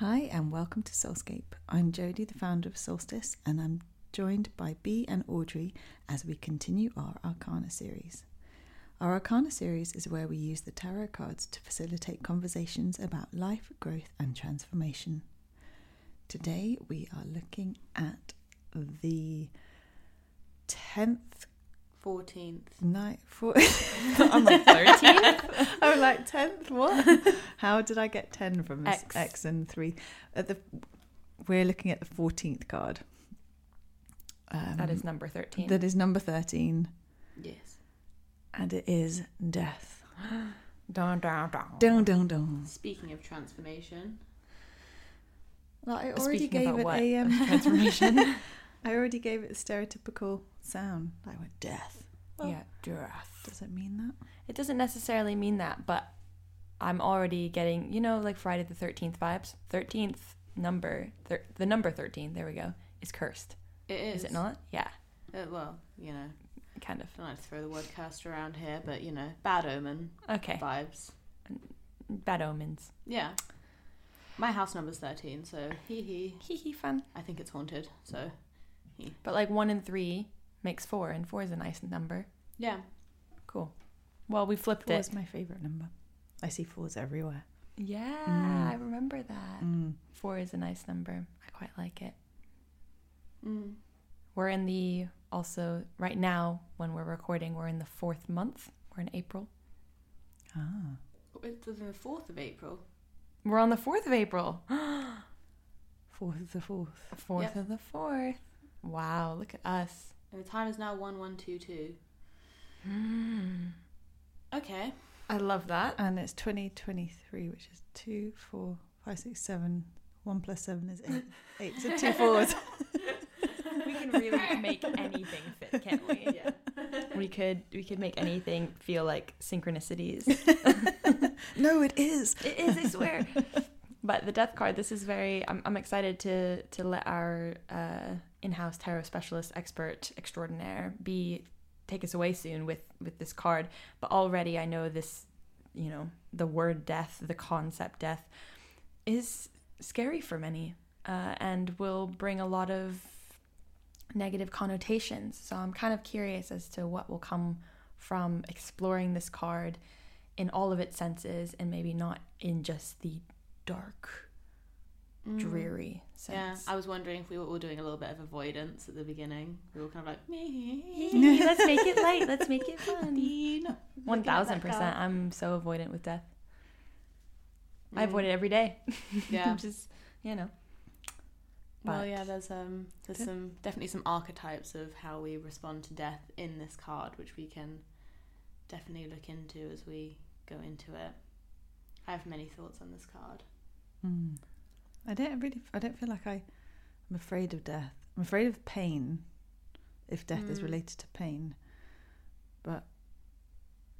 Hi, and welcome to Soulscape. I'm Jodie, the founder of Soulstice, and I'm joined by Bea and Audree as we continue our Arcana series. Our Arcana series is where we use the tarot cards to facilitate conversations about life, growth, and transformation. Today we are looking at the 10th 14th. night. For- I'm like 13th? I'm like 10th? What? How did I get 10 from this X. X, and 3? At the, we're looking at the 14th card. Um, That is number 13. That is number 13, Yes. and it is death. Dun, dun, dun. Dun, dun, dun. Speaking of transformation, Like, I already Speaking gave it what? a um, Transformation. I already gave it a stereotypical sound. I went death. Well, yeah, death. Does it mean that? It doesn't necessarily mean that, but I'm already getting, you know, like Friday the 13th vibes. 13th number, thir- the number 13, there we go, is cursed. it is. Is it not? Yeah, Uh, well, you know, kind of. I don't like to throw the word cursed around here, but you know, bad omen Okay, vibes. bad omens. Yeah. My house number's 13, so hee hee. Hee hee, fun. I think it's haunted, so But like one and three makes four, and four is a nice number. yeah. Cool. Well, we flipped Four it. is my favourite number. I see fours everywhere. Yeah, Mm. I remember that. Mm. Four is a nice number. I quite like it. Mm. We're in the also right now when we're recording, we're in the fourth month. We're in April. Ah. It's the 4th of April. We're on the fourth of April. Fourth of the fourth. Fourth Yep. of the fourth. Wow, look at us. And the time is now 1122. Mm. Okay. I love that. And it's 2023, which is two, four, five, six, seven. One plus seven is eight. Eight, so two fours. we can really make anything fit, can't we? Yeah. We could we could make anything feel like synchronicities. no, it is. It is, I swear. but the death card, this is very. I'm, I'm excited to to let our uh, in-house tarot specialist, expert extraordinaire, Bea take us away soon with with this card. But already, I know this. You know, the word death, the concept death, is scary for many, uh, and will bring a lot of negative connotations. So I'm kind of curious as to what will come from exploring this card in all of its senses and maybe not in just the dark, Mm. dreary Yeah. I was wondering if we were all doing a little bit of avoidance at the beginning. We were kind of like, Let's make it light. Let's make it fun. No. One thousand percent. I'm so avoidant with death. I Mm. avoid it every day. Yeah. just you know. Well, yeah, there's um, there's Good. some definitely some archetypes of how we respond to death in this card, which we can definitely look into as we go into it. I have many thoughts on this card. Mm. I don't really. I don't feel like I. I'm afraid of death. I'm afraid of pain. If death is Mm. related to pain, but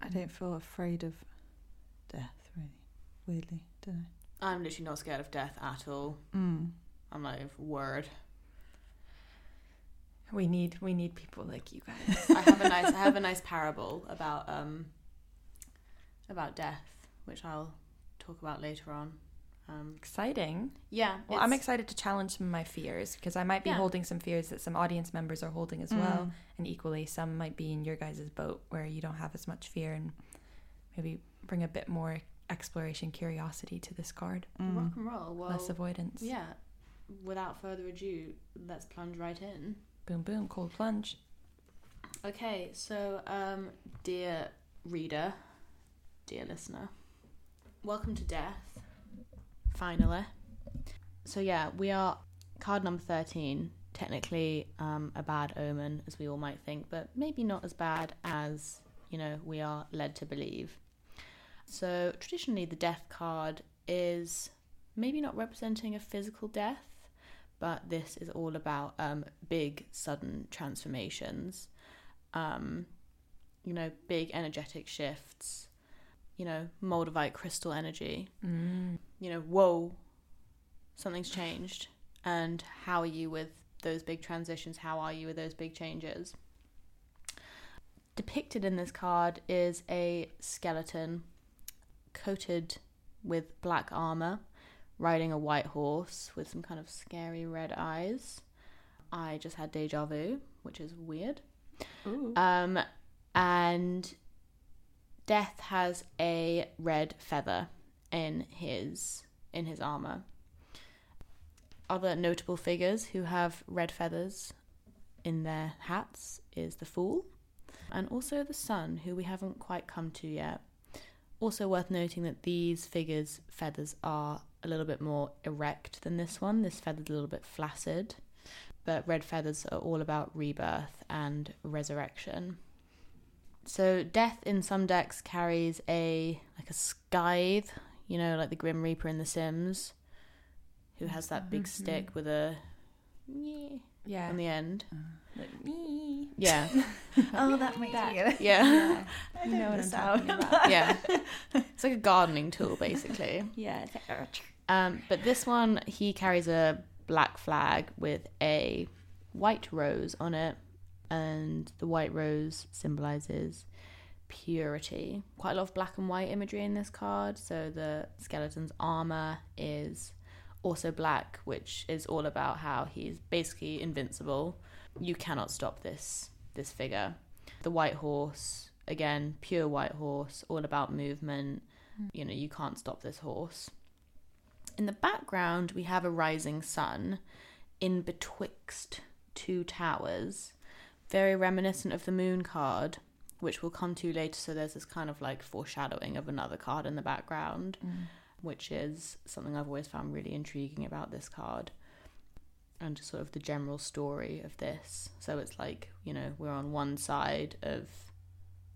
I don't feel afraid of death. Really, weirdly, don't know. I'm literally not scared of death at all. Mm. I'm like, word. We need we need people like you guys. I have a nice I have a nice parable about um about death, which I'll talk about later on. Um, Exciting. yeah, Well, I'm excited to challenge some of my fears because I might be Yeah. holding some fears that some audience members are holding as well. Mm. And equally, some might be in your guys' boat where you don't have as much fear and maybe bring a bit more exploration curiosity to this card. Mm. rock and roll. Well, Less avoidance. yeah. Without further ado, let's plunge right in. Boom, boom, cold plunge. Okay, so um, dear reader, dear listener, welcome to death. Finally. So yeah, we are card number thirteen. Technically, um, a bad omen, as we all might think, but maybe not as bad as you know we are led to believe. So traditionally, the death card is maybe not representing a physical death, but this is all about um, big, sudden transformations. Um, you know, big energetic shifts. You know, Moldavite crystal energy. Mm. You know, whoa, something's changed. And how are you with those big transitions? How are you with those big changes? Depicted in this card is a skeleton coated with black armor riding a white horse with some kind of scary red eyes. I just had deja vu, which is weird. Um, and Death has a red feather in his in his armor. Other notable figures who have red feathers in their hats is the Fool, and also the Sun, who we haven't quite come to yet. Also worth noting that these figures' feathers are a little bit more erect than this one. This feather's a little bit flaccid, but red feathers are all about rebirth and resurrection. So death in some decks carries a like a scythe, you know, like the Grim Reaper in The Sims, who has that big stick with a yeah yeah. on the end. Like, me. Yeah, Oh, that makes That- me get it. yeah, Yeah. You know what I'm talking about. yeah. It's like a gardening tool, basically. Yeah. like, Um, but this one, he carries a black flag with a white rose on it, and the white rose symbolizes purity. Quite a lot of black and white imagery in this card. So the skeleton's armor is also black, which is all about how he's basically invincible. You cannot stop this this figure. The white horse, again, pure white horse, all about movement. Mm. You know, you can't stop this horse. In the background, we have a rising sun in betwixt two towers, very reminiscent of the moon card, which we'll come to later. So there's this kind of like foreshadowing of another card in the background, which is something I've always found really intriguing about this card. And just sort of the general story of this. So it's like, you know, we're on one side of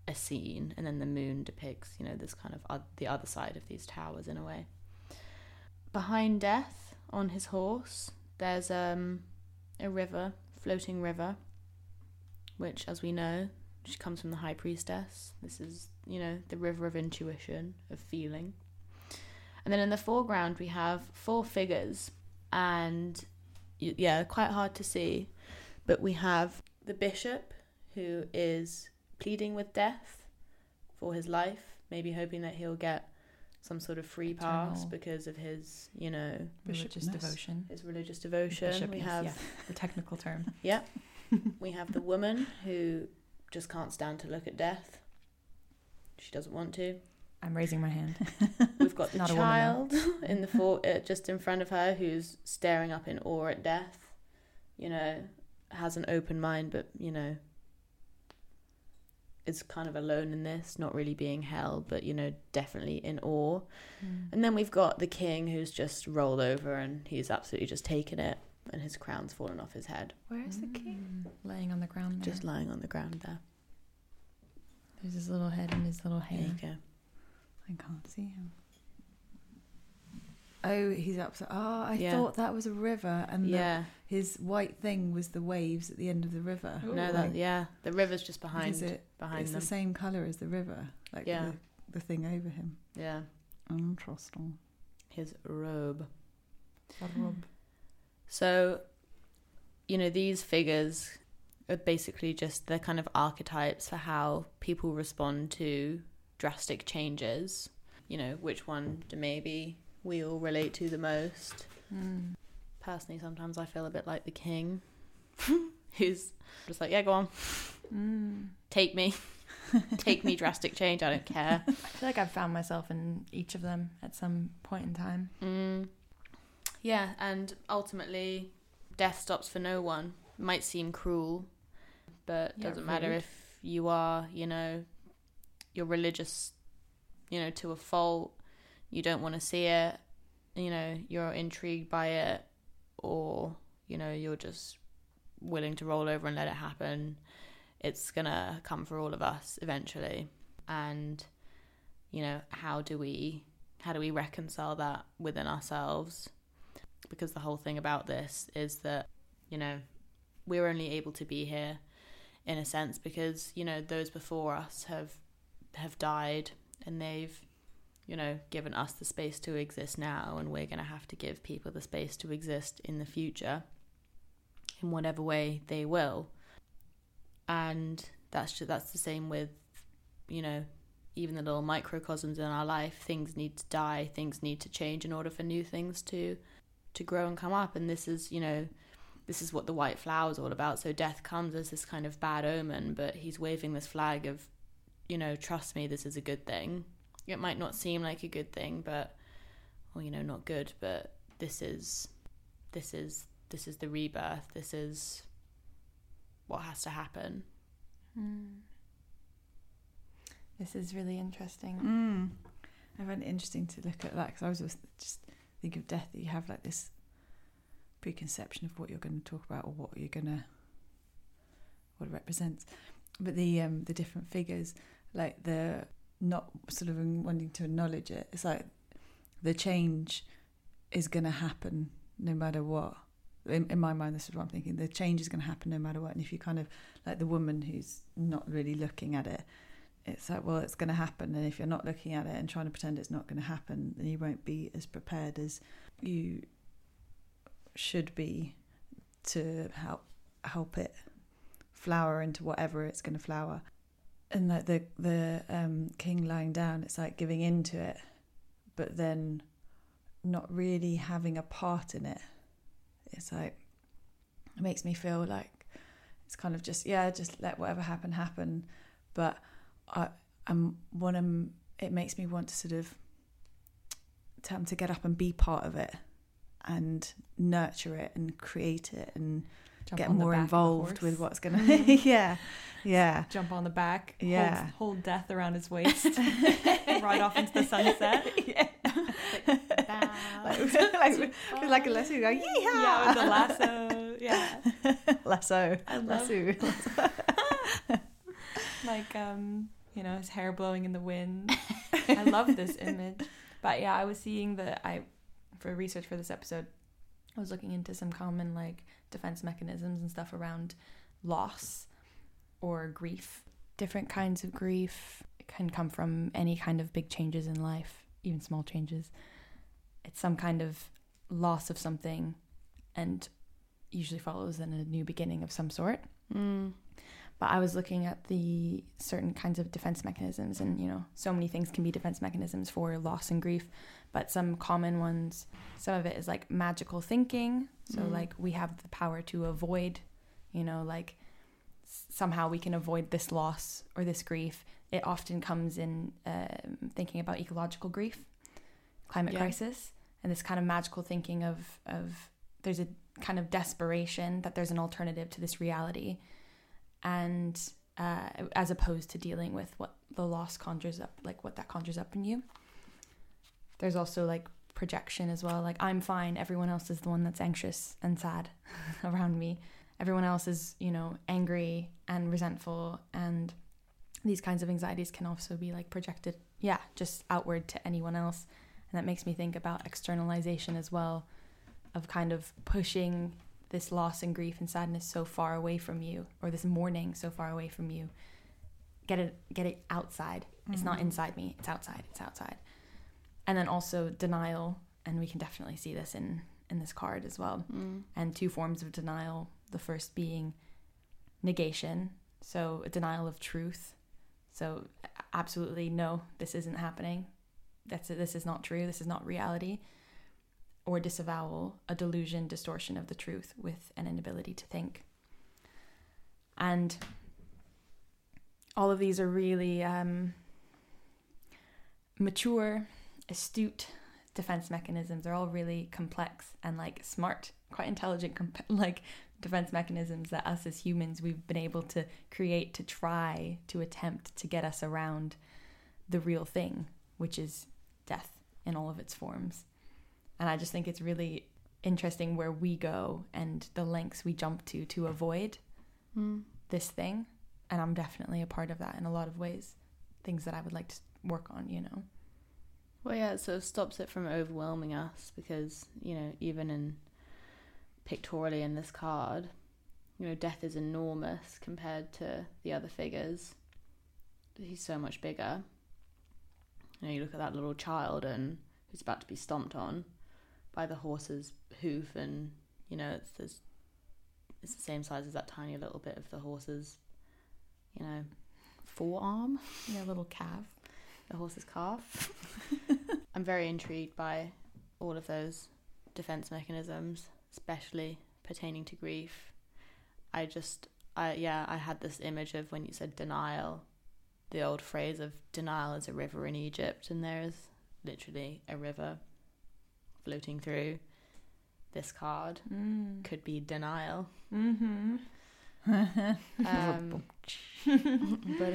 a scene, and then the moon depicts, you know, this kind of the other side of these towers in a way. Behind Death, on his horse, there's um a river, floating river, which, as we know, she comes from the High Priestess. This is, you know, the river of intuition, of feeling. And then in the foreground, we have four figures, and yeah, quite hard to see, but we have the bishop who is pleading with death for his life, maybe hoping that he'll get some sort of free pass Eternal. because of his, you know, Religious devotion. his religious devotion. we Bishopness, have yeah, the technical term. we have the woman who just can't stand to look at death. She doesn't want to. I'm raising my hand. We've got the Not child in the for- uh, just in front of her who's staring up in awe at death. You know, has an open mind, but you know, is kind of alone in this, not really being held, but you know, definitely in awe. And then we've got the king who's just rolled over and he's absolutely just taken it, and his crown's fallen off his head, Where's the king? Mm, laying on the ground there. just lying on the ground there. There's his little head and his little hair. There hair. you go. I can't see him. Oh, he's upside. Oh, ah, I Yeah. thought that was a river, and the- Yeah. his white thing was the waves at the end of the river. Ooh. No, Like, that yeah, the river's just behind is it? behind it's them. the same color as the river, like Yeah. the, the thing over him. Yeah, Interesting. his robe. A rub. So, you know, these figures are basically just the kind of archetypes for how people respond to drastic changes. You know, which one do maybe we all relate to the most? Mm. Personally, sometimes I feel a bit like the king, who's just like, yeah, go on, Mm. take me, take me, drastic change. I don't care. I feel like I've found myself in each of them at some point in time. Mm. Yeah, and ultimately, death stops for no one. Might seem cruel, but Yeah, doesn't matter if you are, you know, you're religious, you know, to a fault. You don't want to see it. You know, you're intrigued by it, or you know, you're just willing to roll over and let it happen. It's gonna come for all of us eventually, and you know, how do we how do we reconcile that within ourselves? Because the whole thing about this is that, you know, we're only able to be here in a sense because, you know, those before us have have died and they've, you know, given us the space to exist now and we're gonna have to give people the space to exist in the future in whatever way they will. And that's just, that's the same with, you know, even the little microcosms in our life, things need to die, things need to change in order for new things to to grow and come up. And this is, you know, this is what the white flower is all about. So death comes as this kind of bad omen, but he's waving this flag of, you know, trust me, this is a good thing. It might not seem like a good thing, but, well, you know, not good, but this is, this is, this is the rebirth. This is what has to happen. Mm. This is really interesting. Mm. I find it interesting to look at that because I was just, just think of death that you have like this preconception of what you're going to talk about or what you're going to what it represents. But the um, the different figures, like the not sort of wanting to acknowledge it, it's like the change is going to happen no matter what. In, in my mind, this is what I'm thinking. The change is going to happen no matter what. And if you kind of like the woman who's not really looking at it, it's like, well, it's going to happen. And if you're not looking at it and trying to pretend it's not going to happen, then you won't be as prepared as you should be to help help it flower into whatever it's going to flower. And like the the um, king lying down, it's like giving into it, but then not really having a part in it. It's like it makes me feel like it's kind of just yeah, just let whatever happen happen, but I I'm want to. It makes me want to sort of tell them to get up and be part of it and nurture it and create it and Jump get more of involved with what's gonna. Mm-hmm. yeah, yeah. Jump on the back. Yeah. Hold, hold death around his waist. right off into the sunset. yeah. like, like, like a lasso going, yeehaw! Yeah, with the lasso. Yeah. lasso. I love- lasso. Like um you know his hair blowing in the wind. I love this image. But yeah i was seeing the i for research for this episode i was looking into some common like defense mechanisms and stuff around loss or grief. Different kinds of grief can come from any kind of big changes in life even small changes. It's some kind of loss of something and usually follows in a new beginning of some sort. Mm. But I was looking at the certain kinds of defense mechanisms, and you know, so many things can be defense mechanisms for loss and grief, but some common ones, some of it is like magical thinking. So, Mm. like, we have the power to avoid, you know, like somehow we can avoid this loss or this grief. It often comes in um, thinking about ecological grief, climate Yeah. crisis, and this kind of magical thinking of, of there's a kind of desperation that there's an alternative to this reality and uh, as opposed to dealing with what the loss conjures up, like what that conjures up in you. There's also like projection as well. Like I'm fine. Everyone else is the one that's anxious and sad around me. Everyone else is, you know, angry and resentful, and these kinds of anxieties can also be like projected, yeah, just outward to anyone else. And that makes me think about externalization as well, of kind of pushing this loss and grief and sadness so far away from you or this mourning so far away from you get it get it outside. It's not Mhm. inside me. It's outside. It's outside. And then also denial and we can definitely see this in in this card as well. Mm. and two forms of denial. The first being negation so a denial of truth. So absolutely no this isn't happening. That's it this is not true. This is not reality or disavowal a delusion distortion of the truth with an inability to think. And all of these are really um, mature astute defense mechanisms. They're all really complex and like smart quite intelligent comp- like defense mechanisms that us as humans we've been able to create to try to attempt to get us around the real thing which is death in all of its forms and i just think it's really interesting where we go and the lengths we jump to to avoid Mm. this thing and i'm definitely a part of that in a lot of ways things that i would like to work on you know Well, yeah, so it sort of stops it from overwhelming us because, you know, even in pictorially in this card, you know, death is enormous compared to the other figures. He's so much bigger. You know, you look at that little child and who's about to be stomped on by the horse's hoof, and you know, it's this, it's the same size as that tiny little bit of the horse's, you know, forearm. yeah little calf the horse's calf. I'm very intrigued by all of those defense mechanisms, especially pertaining to grief. I just, I yeah, I had this image of when you said denial, the old phrase of denial is a river in Egypt, and there is literally a river floating through. This card Mm. could be denial. Mm-hmm. Um, but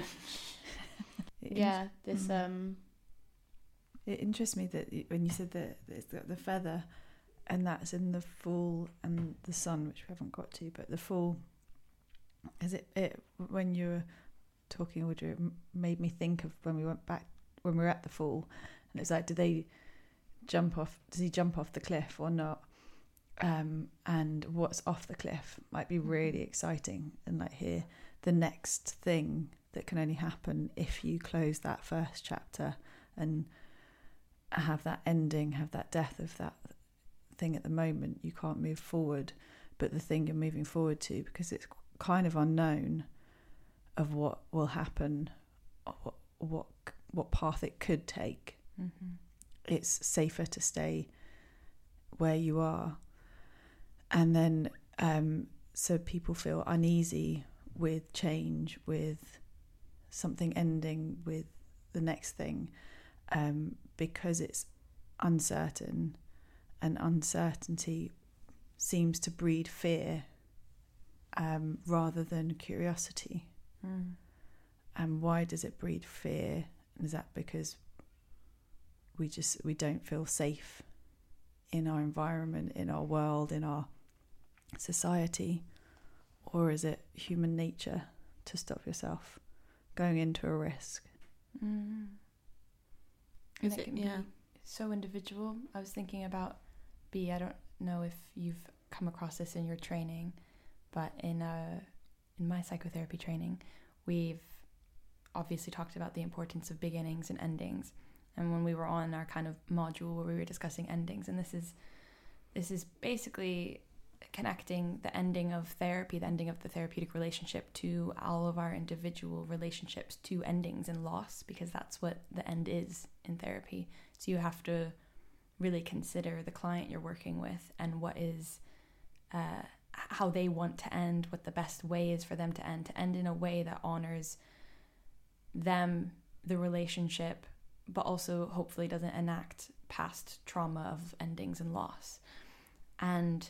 yeah, this Mm. um It interests me that when you said that it's got the feather, and that's in the Fool and the Sun, which we haven't got to, but the Fool, is it? It when you were talking, Audree, it made me think of when we went back when we were at the Fool, and it's like, do they jump off? Does he jump off the cliff or not? Um, and what's off the cliff might be really exciting, and like here, the next thing that can only happen if you close that first chapter and have that ending, have that death of that thing at the moment, you can't move forward. But the thing you're moving forward to, because it's kind of unknown of what will happen, or what what path it could take, Mm-hmm. It's safer to stay where you are. And then, um, so people feel uneasy with change, with something ending, with the next thing, um, because it's uncertain, and uncertainty seems to breed fear um, rather than curiosity. Mm. And why does it breed fear? Is that because we just we don't feel safe in our environment, in our world, in our society, or is it human nature to stop yourself going into a risk? Mm. Is And it- yeah. so individual. I was thinking about Bea. I don't know if you've come across this in your training, but in uh, in my psychotherapy training, we've obviously talked about the importance of beginnings and endings. And when we were on our kind of module where we were discussing endings, and this is this is basically connecting the ending of therapy, the ending of the therapeutic relationship to all of our individual relationships to endings and loss, because that's what the end is in therapy. So you have to really consider the client you're working with and what is uh, how they want to end, what the best way is for them to end, to end in a way that honors them, the relationship, but also hopefully doesn't enact past trauma of endings and loss. And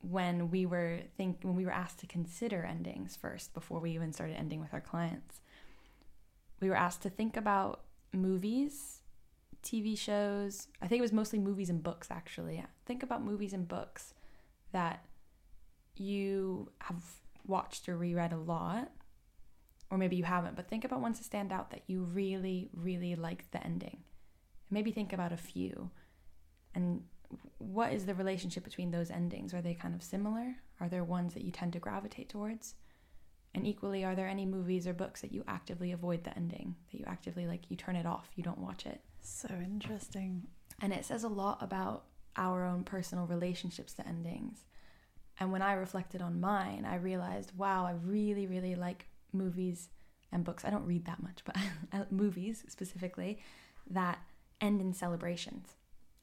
when we were think when we were asked to consider endings first before we even started ending with our clients, we were asked to think about movies, TV shows. I think it was mostly movies and books actually. Think about movies and books that you have watched or reread a lot or maybe you haven't, but think about ones that stand out that you really, really like the ending. Maybe think about a few. And what is the relationship between those endings? Are they kind of similar? Are there ones that you tend to gravitate towards? And equally, are there any movies or books that you actively avoid the ending? That you actively like, you turn it off, you don't watch it? So interesting. And it says a lot about our own personal relationships to endings. And when I reflected on mine, I realized, wow, I really, really like movies and books. I don't read that much, but uh, movies specifically that end in celebrations.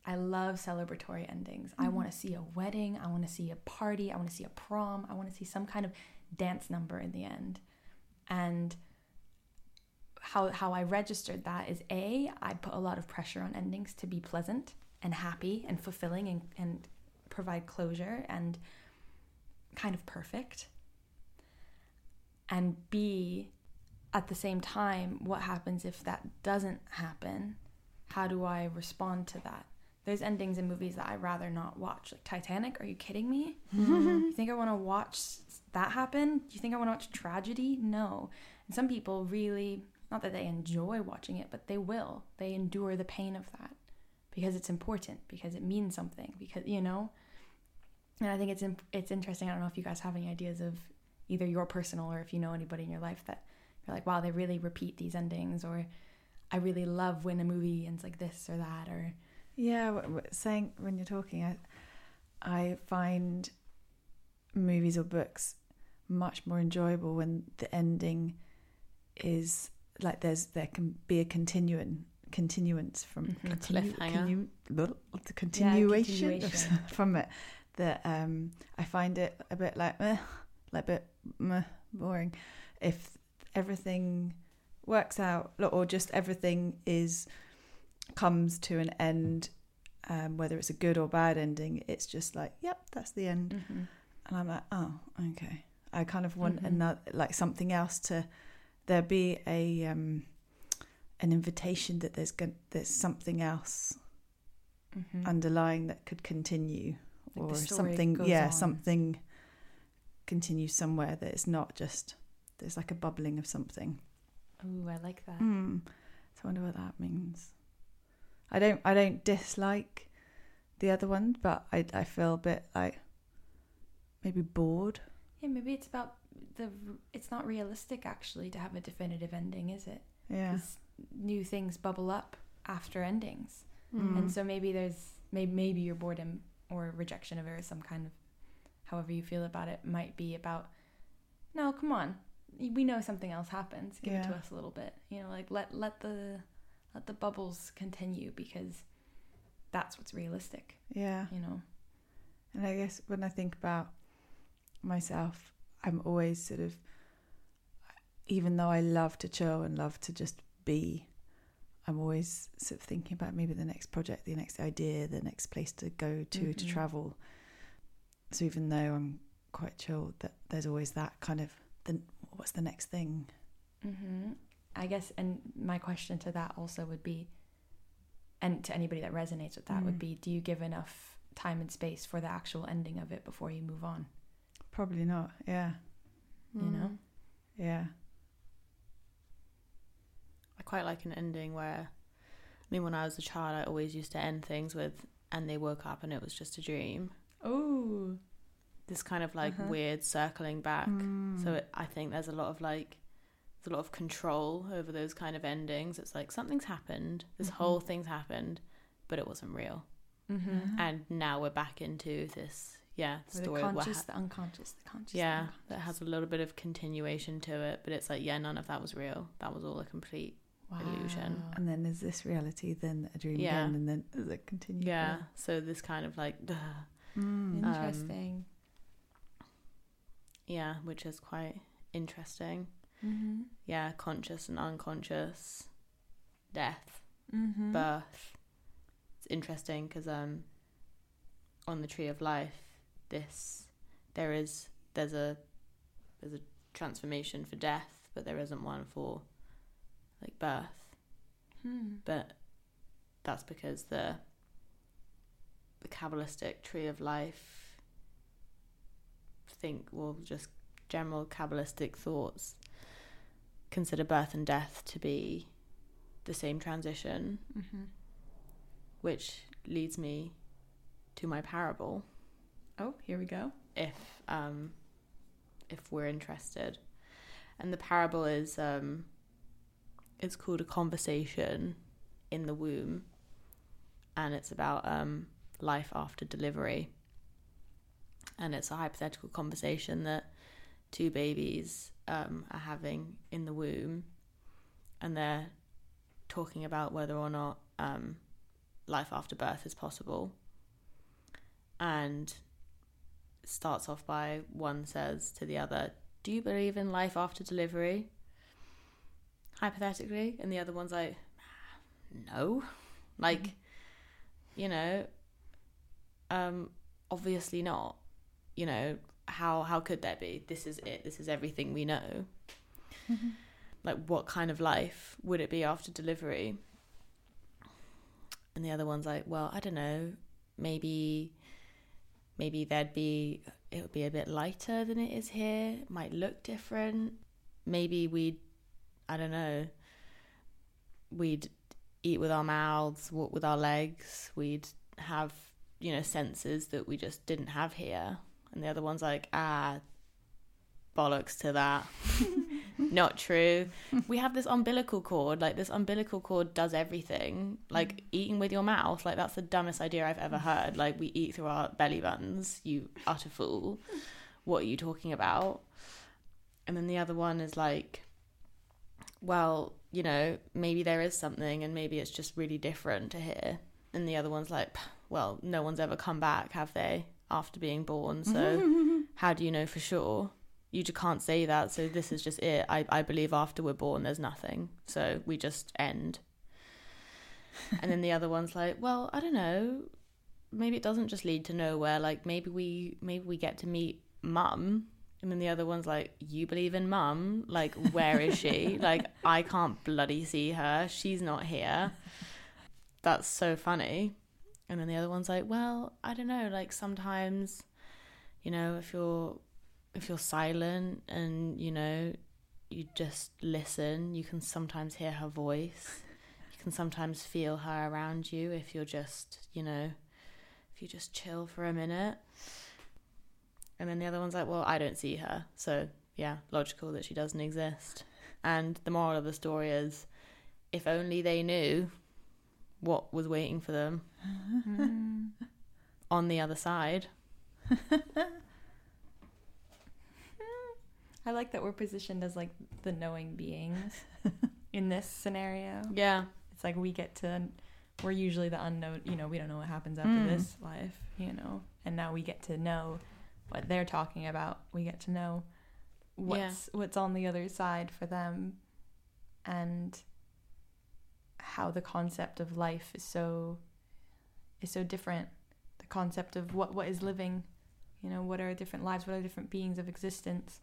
I love celebratory endings. I want to mm-hmm. see a wedding. I want to see a party. I want to see a prom. I want to see some kind of dance number in the end. And how how I registered that is a I put a lot of pressure on endings to be pleasant and happy and fulfilling and, and provide closure and kind of perfect. And B at the same time, what happens if that doesn't happen? How do I respond to that? There's endings in movies that I'd rather not watch. Like Titanic, are you kidding me? Mm-hmm. You think I want to watch that happen? Do you think I want to watch tragedy? No. And some people really, not that they enjoy watching it, but they will. They endure the pain of that because it's important, because it means something, because, you know? And I think it's imp- it's interesting. I don't know if you guys have any ideas of either your personal or if you know anybody in your life that you're like, wow, they really repeat these endings, or I really love when a movie ends like this or that, or Yeah, saying when you're talking, I, I find movies or books much more enjoyable when the ending is like there's there can be a continuing continuance from Mhm. continu- continu- the continuation, of- continuation. from it that um I find it a bit like meh, like a bit meh, boring if everything works out or just everything is comes to an end um, whether it's a good or bad ending it's just like yep that's the end Mhm. and I'm like, oh, okay. I kind of want Mhm. another, like something else to. There be a um, an invitation that there's going there's something else Mhm. underlying that could continue, Like or something. Yeah, on. something continues somewhere that it's not just. There's like a bubbling of something. Oh, I like that. Hmm. So I wonder what that means. I don't. I don't dislike the other one, but I I feel a bit like maybe bored. Yeah, maybe it's about the. It's not realistic actually to have a definitive ending, is it? Yeah. new things bubble up after endings, Mm. and so maybe there's maybe maybe your boredom or rejection of it or some kind of, however you feel about it, might be about. No, come on. We know something else happens. Give it to us a little bit. You know, like let let the let the bubbles continue because that's what's realistic. Yeah. You know. And I guess when I think about myself, I'm always sort of, even though I love to chill and love to just be, I'm always sort of thinking about maybe the next project, the next idea, the next place to go to to Mhm. travel. So even though I'm quite chilled, that there's always that kind of the what's the next thing? hmm I guess, and my question to that also would be, and to anybody that resonates with that, would Mm. be: Do you give enough time and space for the actual ending of it before you move on? Probably not. Yeah, You know? yeah, I quite like an ending where, I mean, when I was a child, I always used to end things with, and they woke up and it was just a dream. Oh, This kind of like Uh-huh. weird circling back. Mm. So it, I think there's a lot of like, there's a lot of control over those kind of endings. It's like something's happened, this Mhm. whole thing's happened, but it wasn't real. mm-hmm. Mhm. And now we're back into this, yeah, the story where conscious, ha- the unconscious, the conscious. the yeah, unconscious. that has a little bit of continuation to it, but it's like, yeah, none of that was real. That was all a complete, illusion. And then there's this reality, then a dream Yeah. again, and then there's a continue. yeah. So this kind of like, duh, Mm. Um, Interesting. yeah, which is quite interesting. mm-hmm. Yeah, conscious and unconscious, death, Mm-hmm. birth. It's interesting because um, on the tree of life, this there is there's a there's a transformation for death, but there isn't one for like birth. Hmm. But that's because the the Kabbalistic tree of life think well just general Kabbalistic thoughts consider birth and death to be the same transition, Mm-hmm. which leads me to my parable Oh, here we go. if um if we're interested. And the parable is um it's called a conversation in the womb and it's about um life after delivery. And it's a hypothetical conversation that two babies um are having in the womb and they're talking about whether or not um life after birth is possible. And starts off by one says to the other, Do you believe in life after delivery? Hypothetically. And the other one's like, No. Like, you know, um, obviously not. You know, how how could there be? This is it. This is everything we know. Like what kind of life would it be after delivery? And the other one's like, Well, I don't know. Maybe maybe there'd be it would be a bit lighter than it is here it might look different maybe we'd i don't know we'd eat with our mouths walk with our legs we'd have you know senses that we just didn't have here. And the other one's like ah bollocks to that. Not true. We have this umbilical cord. Like this umbilical cord does everything. Like eating with your mouth like that's the dumbest idea i've ever heard. Like we eat through our belly buttons you utter fool. What are you talking about? And then the other one is like well, you know, maybe there is something and maybe it's just really different to here. And the other one's like, well, no one's ever come back, have they, after being born? So how do you know for sure? You just can't say that. So this is just it. I, I believe after we're born, there's nothing. So we just end. and then the other one's like, well, I don't know. Maybe it doesn't just lead to nowhere. Like maybe we maybe we get to meet mum. And then the other one's like, you believe in mum? Like, where is she? like, I can't bloody see her. She's not here. That's so funny. And then the other one's like, well, I don't know. Like sometimes, you know, if you're if you're silent and you know you just listen, you can sometimes hear her voice. You can sometimes feel her around you if you're just, you know, if you just chill for a minute. And then the other one's like, well, I don't see her. So, yeah, logical that she doesn't exist. And the moral of the story is if only they knew what was waiting for them Mm. on the other side. I like that we're positioned as like the knowing beings in this scenario. Yeah. It's like we get to, we're usually the unknown, you know, we don't know what happens after Mm. this life, you know, and now we get to know what they're talking about. We get to know what's what's on the other side for them and how the concept of life is so is so different. The concept of what what is living, you know, what are different lives, what are different beings of existence.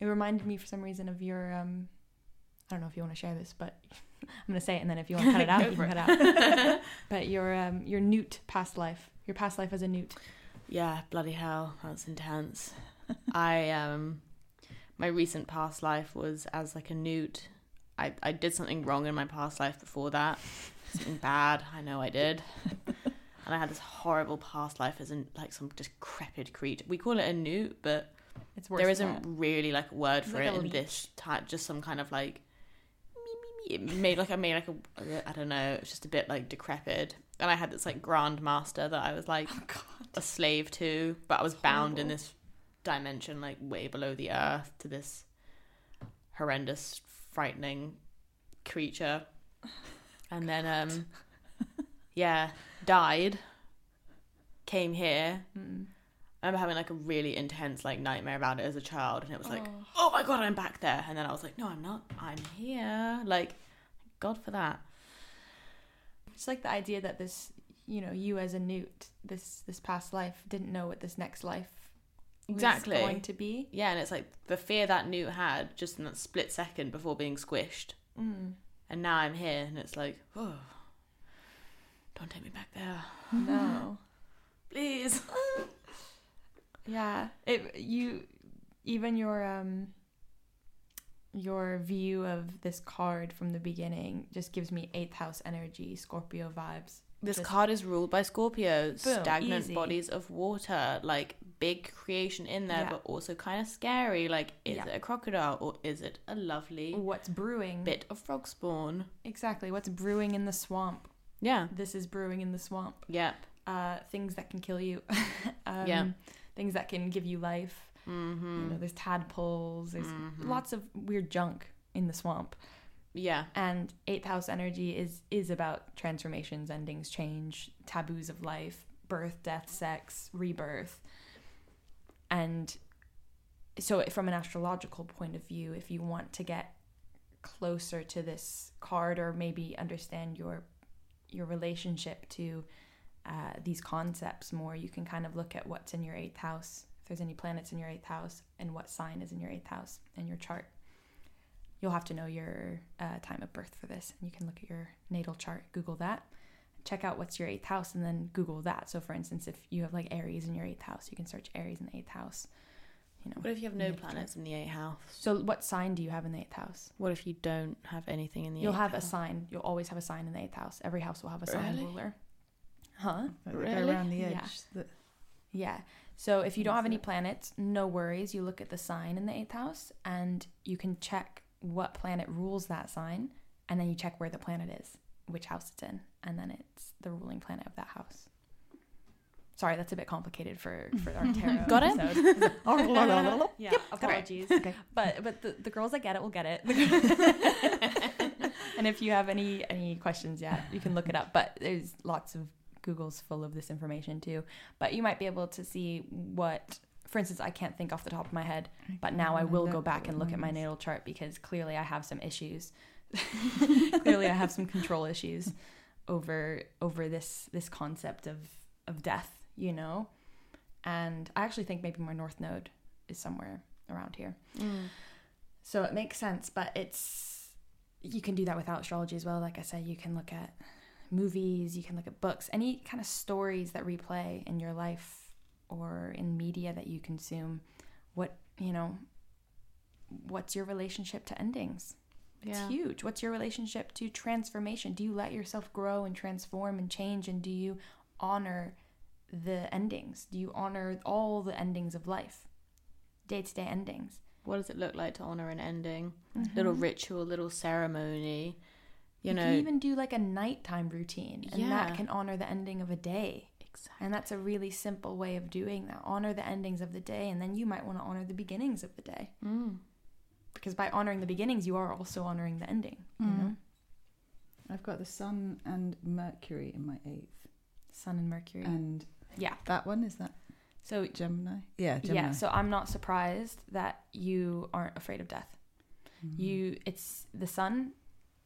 It reminded me for some reason of your um I don't know if you want to share this, but I'm gonna say it, and then if you want to cut it out, you can cut it out. but your um your newt past life, your past life as a newt. Yeah, bloody hell, that's intense. I um my recent past life was as like a newt. I I did something wrong in my past life before that. Something bad, I know I did. And I had this horrible past life as in like some decrepit creature. We call it a newt, but there isn't really like a word It's for like it in leech. this type. Just some kind of like me, me, me. It made like I made like a I don't know. It's just a bit like decrepit. And I had this like grandmaster that I was like a slave to, but I was bound in this dimension, like way below the earth, to this horrendous, frightening creature. And then, um, yeah, died. Came here. Mm. I remember having like a really intense like nightmare about it as a child, and it was like, Oh. oh my god, I'm back there. And then I was like, no, I'm not. I'm here. Like, God for that. It's like the idea that this, you know, you as a newt, this this past life didn't know what this next life Exactly. going to be. Yeah, and it's like the fear that Newt had just in that split second before being squished. Mm. And now I'm here, and it's like, oh, don't take me back there, No. please. Yeah. It you even your um your view of this card from the beginning just gives me eighth house energy, Scorpio vibes. This Just- card is ruled by Scorpios, Boom, stagnant easy. bodies of water, like big creation in there, Yeah. but also kind of scary. Like, is Yeah. it a crocodile or is it a lovely What's brewing? bit of frog spawn? Exactly. What's brewing in the swamp? Yeah. This is brewing in the swamp. Yep. Uh, things that can kill you. um, Yeah. Things that can give you life. Mm-hmm. You know, there's tadpoles. There's Mhm. lots of weird junk in the swamp. Yeah. And eighth house energy is is about transformations, endings, change, taboos of life, birth, death, sex, rebirth. And so from an astrological point of view, if you want to get closer to this card or maybe understand your your relationship to uh, these concepts more, you can kind of look at what's in your eighth house, if there's any planets in your eighth house, and what sign is in your eighth house in your chart you'll have to know your uh, time of birth for this. And you can look at your natal chart, Google that, check out what's your eighth house, and then Google that. So, for instance, if you have like Aries in your eighth house, you can search Aries in the eighth house. You know. What if you have no natal planets in the eighth house? So, what sign do you have in the eighth house? What if you don't have anything in the You'll eighth have a house? sign. You'll always have a sign in the eighth house. Every house will have a sign Really? ruler. Huh? Like, Really? Go around the edge. Yeah. The- Yeah. So if you don't have any planets, no worries. You look at the sign in the eighth house and you can check what planet rules that sign. And then you check where the planet is, which house it's in. And then it's the ruling planet of that house. Sorry, that's a bit complicated for for our tarot. Got it? episode. it? yeah, apologies. Okay. But but the, the girls that get it will get it. and if you have any any questions, yeah, you can look it up. But there's lots of Google's full of this information too. But you might be able to see what, for instance, I can't think off the top of my head, but now I will go back and look at my natal chart because clearly I have some issues. clearly, I have some control issues over over this this concept of of death, you know. And I actually think maybe my north node is somewhere around here. Mm. So it makes sense, but it's you can do that without astrology as well. Like I said, you can look at movies, you can look at books, any kind of stories that replay in your life or in media that you consume. What, you know, what's your relationship to endings? It's Yeah. huge. What's your relationship to transformation? Do you let yourself grow and transform and change and do you honor the endings? Do you honor all the endings of life? Day-to-day endings. What does it look like to honor an ending? Little Mhm. ritual, little ceremony. You, You know, can even do like a nighttime routine, and Yeah. that can honor the ending of a day. exactly. And that's a really simple way of doing that. Honor the endings of the day, and then you might want to honor the beginnings of the day. Mm. Because by honoring the beginnings, you are also honoring the ending. You Mm. know, I've got the Sun and Mercury in my eighth, Sun and Mercury. and yeah. that one is that So Gemini. Yeah, Gemini. yeah. So I'm not surprised that you aren't afraid of death. Mhm. You, it's the Sun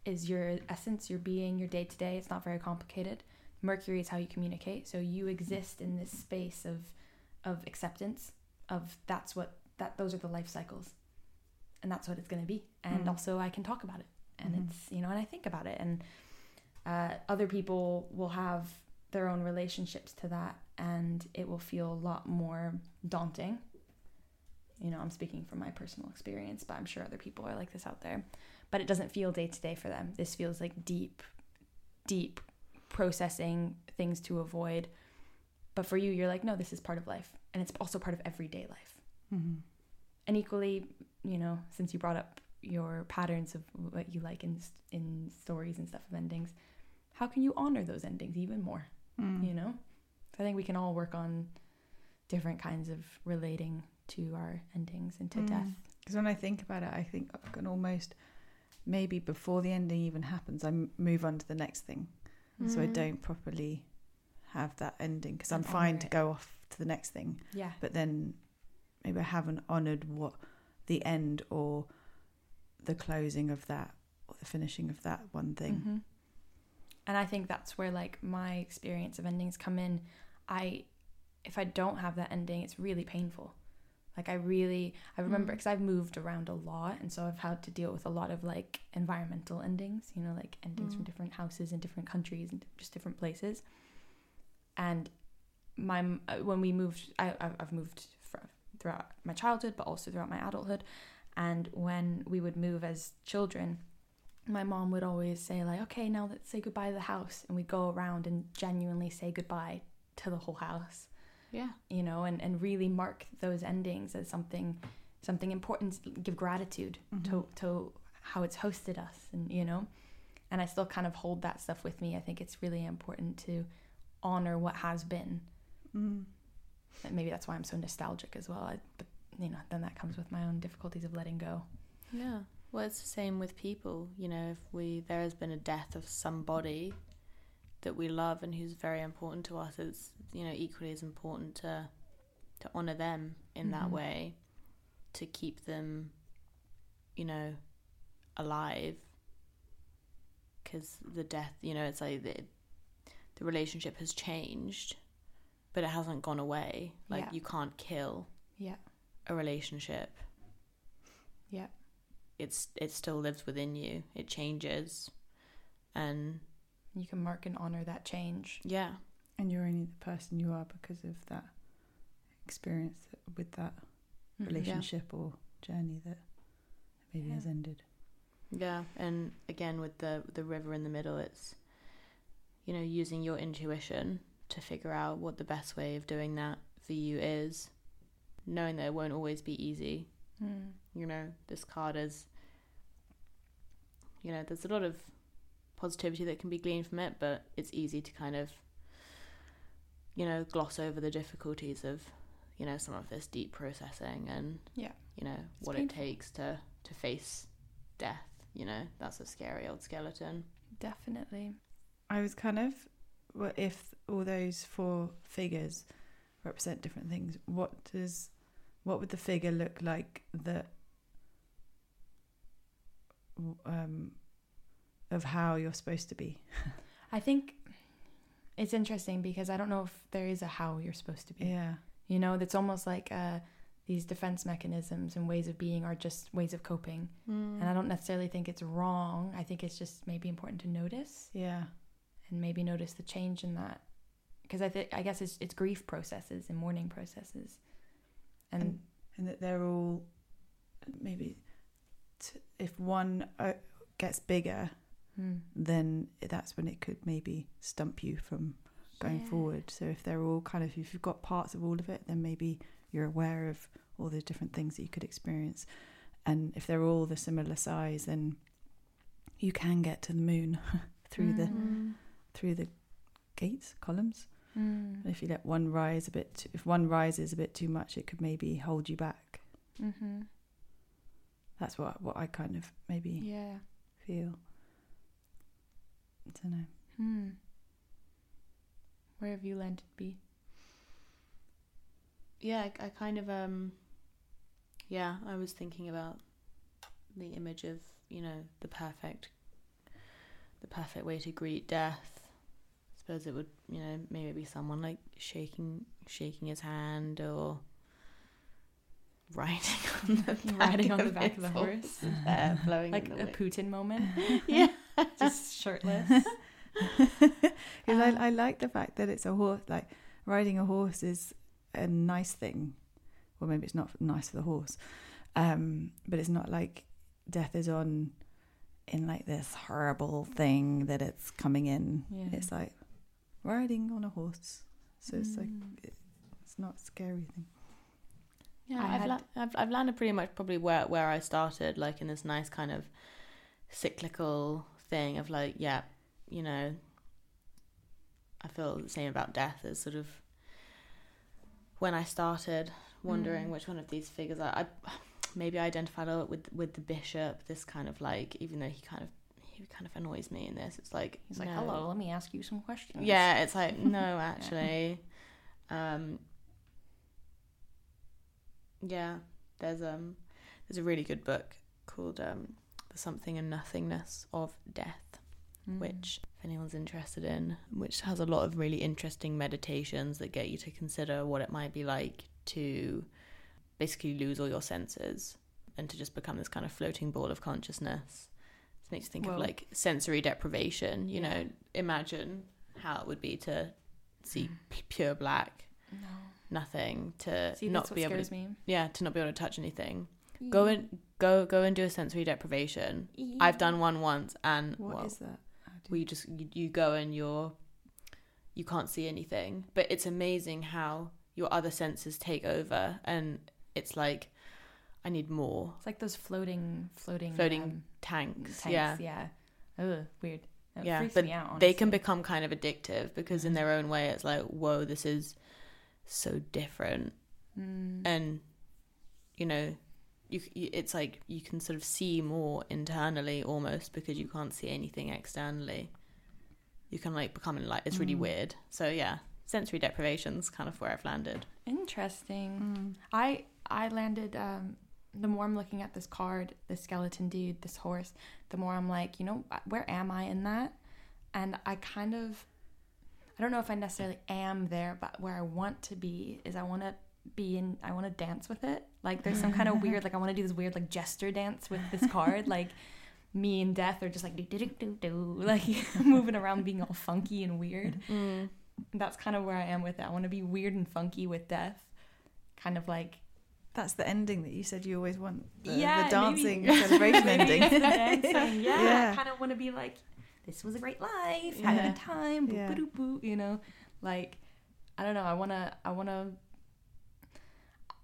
is your essence, your being, your day to day. It's not very complicated. Mercury is how you communicate. So you exist in this space of of acceptance of that's what that those are the life cycles, and that's what it's going to be. And Mm. also, I can talk about it, and Mhm. it's you know, and I think about it, and uh, other people will have their own relationships to that, and it will feel a lot more daunting. You know, I'm speaking from my personal experience, but I'm sure other people are like this out there. But it doesn't feel day to day for them. This feels like deep, deep processing things to avoid. But for you, you're like, no, this is part of life. And it's also part of everyday life. Mhm. And equally, you know, since you brought up your patterns of what you like in in stories and stuff of endings, how can you honor those endings even more? Mm. You know, so I think we can all work on different kinds of relating to our endings and to Mm. death. Because when I think about it, I think I can almost maybe before the ending even happens, I m- move on to the next thing. So I Mm. don't properly have that ending because I'm fine to go off to the next thing. Yeah. But then maybe I haven't honoured what the end or the closing of that or the finishing of that one thing. Mhm. And I think that's where like my experience of endings come in. I if I don't have that ending, it's really painful. Like I really I remember Mm. because I've moved around a lot and so I've had to deal with a lot of like environmental endings, you know, like endings from Mm. different houses in different countries and just different places. And my uh, when we moved I I've moved throughout my childhood but also throughout my adulthood and when we would move as children my mom would always say like okay now let's say goodbye to the house and we'd go around and genuinely say goodbye to the whole house Yeah. you know and, and really mark those endings as something something important give gratitude to, Mhm. to how it's hosted us and you know and i still kind of hold that stuff with me i think it's really important to honor what has been Mm. And maybe that's why i'm so nostalgic as well I, but you know then that comes with my own difficulties of letting go Yeah. Well, it's the same with people. You know, if we there has been a death of somebody that we love and who's very important to us, it's you know equally as important to to honor them in that Mhm. way, to keep them, you know, alive. Because the death, you know, it's like the the relationship has changed, but it hasn't gone away. Like Yeah. you can't kill yeah. a relationship. Yeah. It's it still lives within you. It changes. And you can mark and honor that change. Yeah. And you're only the person you are because of that experience with that relationship or journey that maybe Yeah. has ended. yeah. And again with the the river in the middle it's you know using your intuition to figure out what the best way of doing that for you is knowing that it won't always be easy Mm. you know this card is you know there's a lot of positivity that can be gleaned from it but it's easy to kind of you know, gloss over the difficulties of, you know, some of this deep processing and, Yeah. you know, It's what painful. it takes to to face death. You know, that's a scary old skeleton. Definitely. I was kind of, well, if all those four figures represent different things, what does, what would the figure look like that, um, of how you're supposed to be? I think it's interesting because I don't know if there is a how you're supposed to be. Yeah, You know, it's almost like uh, these defense mechanisms and ways of being are just ways of coping. Mm. And I don't necessarily think it's wrong. I think it's just maybe important to notice yeah, and maybe notice the change in that. Because I think I guess it's it's grief processes and mourning processes, and, And- and that they're all maybe t- if one uh, gets bigger, Hmm. then that's when it could maybe stump you from going Yeah. forward. So if they're all kind of, if you've got parts of all of it, then maybe you're aware of all the different things that you could experience. And if they're all the similar size, then you can get to the moon through the Mm. Through the gates columns. Mm. And if you let one rise a bit, too, if one rises a bit too much, it could maybe hold you back. Mm-hmm. That's what what I kind of maybe Yeah. feel. I don't know. Hmm. Where have you landed, Bea? Yeah, I, I kind of um yeah, I was thinking about the image of, you know, the perfect the perfect way to greet death. I suppose it would, you know, maybe be someone like shaking shaking his hand or riding on the back Riding on the of back of the horse. with hair Like in a. Putin moment, Yeah. just shirtless. Because Um, I, I like the fact that it's a horse. Like riding a horse is a nice thing. Well, maybe it's not nice for the horse, um, but it's not like death is on in like this horrible thing that it's coming in. Yeah. It's like riding on a horse, so it's like Mm. it's not a scary thing. Yeah, I I've, had- la- I've I've landed pretty much probably where where I started, like in this nice kind of cyclical thing of like, yeah, you know, I feel the same about death as sort of when I started wondering Mm. which one of these figures I, I maybe I identified a lot with with the bishop. This kind of like, even though he kind of he kind of annoys me in this, it's like He's like, no. "Hello, let me ask you some questions." Yeah, it's like no, actually. Um Yeah, there's um there's a really good book called um The Something and Nothingness of Death, Mm. which if anyone's interested in, which has a lot of really interesting meditations that get you to consider what it might be like to basically lose all your senses and to just become this kind of floating ball of consciousness. It makes you think Whoa. of like sensory deprivation, you Yeah. know, imagine how it would be to see mm. p- pure black, No. nothing, to See, not be able to me. yeah, to not be able to touch anything. Go and go go and do a sensory deprivation. I've done one once and What is well, that? We you just you, you go and you're you can't see anything but it's amazing how your other senses take over and it's like i need more It's like those floating, floating, Floating um, tanks, tanks. yeah yeah. Ugh, weird. It yeah but me out, they can become kind of addictive because in their own way it's like whoa this is so different Mm. and you know you, you it's like you can sort of see more internally almost because you can't see anything externally you can like become like it's really Mm. weird so yeah sensory deprivation's kind of where i've landed Interesting. Mm. I I landed. Um, the more I'm looking at this card, this skeleton dude, this horse, the more I'm like, you know, where am I in that? And I kind of, I don't know if I necessarily am there, but where I want to be is I want to be in. I want to dance with it. Like there's some kind of weird, like I want to do this weird like gesture dance with this card, like. Me and death are just like do do do do like moving around being all funky and weird. mm. That's kind of where I am with it. I want to be weird and funky with death. Kind of like That's the ending that you said you always want. The, Yeah, the dancing maybe- celebration ending. dancing. Yeah, Yeah. I kind of want to be like, this was a great life, had a good time, boop, Yeah. boop, boop, you know, like I don't know. I wanna, I wanna.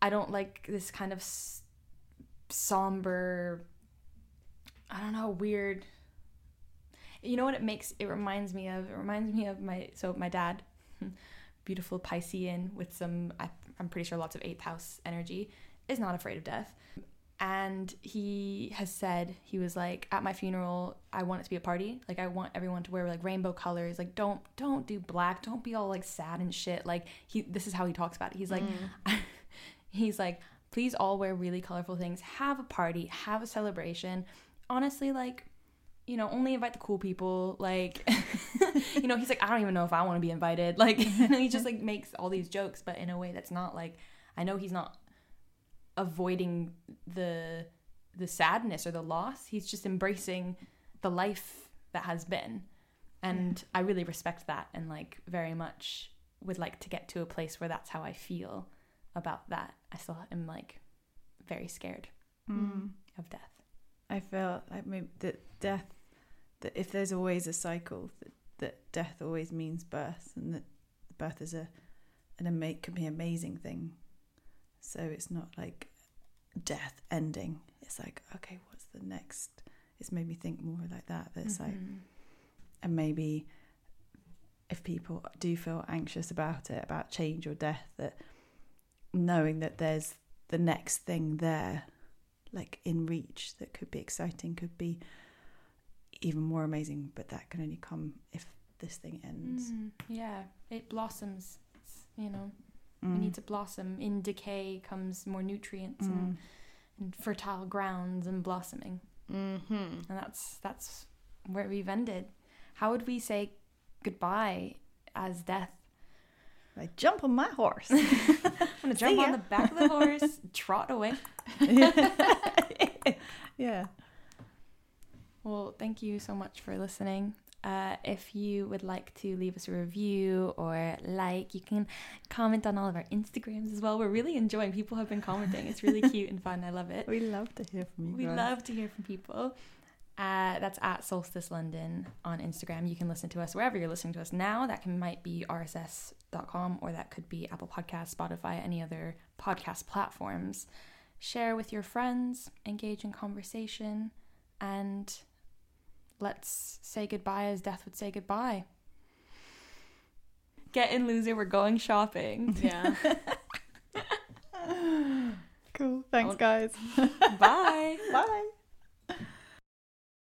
I don't like this kind of s- somber. I don't know, weird. You know what it makes? It reminds me of. It reminds me of my. So my dad beautiful Piscean with some, I, I'm pretty sure lots of eighth house energy, is not afraid of death. And he has said, he was like, at my funeral, I want it to be a party. Like, I want everyone to wear like rainbow colors. Like, don't, don't do black. Don't be all like sad and shit. Like, he, this is how he talks about it. He's like, Mm. he's like, please all wear really colorful things. Have a party, have a celebration. Honestly, like, you know, only invite the cool people. Like, you know, he's like, I don't even know if I want to be invited. Like, he just like makes all these jokes, but in a way that's not like, I know he's not avoiding the the sadness or the loss. He's just embracing the life that has been. And I really respect that and like very much would like to get to a place where that's how I feel about that. I still am like very scared Mm. of death. I feel like maybe that death, that if there's always a cycle, that, that death always means birth, and that birth is a an ama- can be an amazing thing. So it's not like death ending. It's like okay, what's the next? It's made me think more like that. That it's like, mm-hmm. and maybe if people do feel anxious about it, about change or death, that knowing that there's the next thing there, like in reach, that could be exciting, could be even more amazing, but that can only come if this thing ends. Mm, yeah, it blossoms. You know, we Mm. need to blossom. In decay comes more nutrients Mm. and, and fertile grounds and blossoming. Mm-hmm. And that's that's where we've ended. How would we say goodbye as death? Like jump on my horse. I'm gonna jump on the back of the horse, trot away. yeah. Well, thank you so much for listening. Uh, if you would like to leave us a review or like, you can comment on all of our Instagrams as well. We're really enjoying. People have been commenting. It's really cute and fun. I love it. We love to hear from you. We guys. love to hear from people. Uh, that's at Soulstice London on Instagram. You can listen to us wherever you're listening to us now. That can might be rss.com or that could be Apple Podcasts, Spotify, any other podcast platforms. Share with your friends, engage in conversation, and let's say goodbye as death would say goodbye. Get in, loser. We're going shopping. Yeah. Cool. Thanks, guys. Bye. Bye.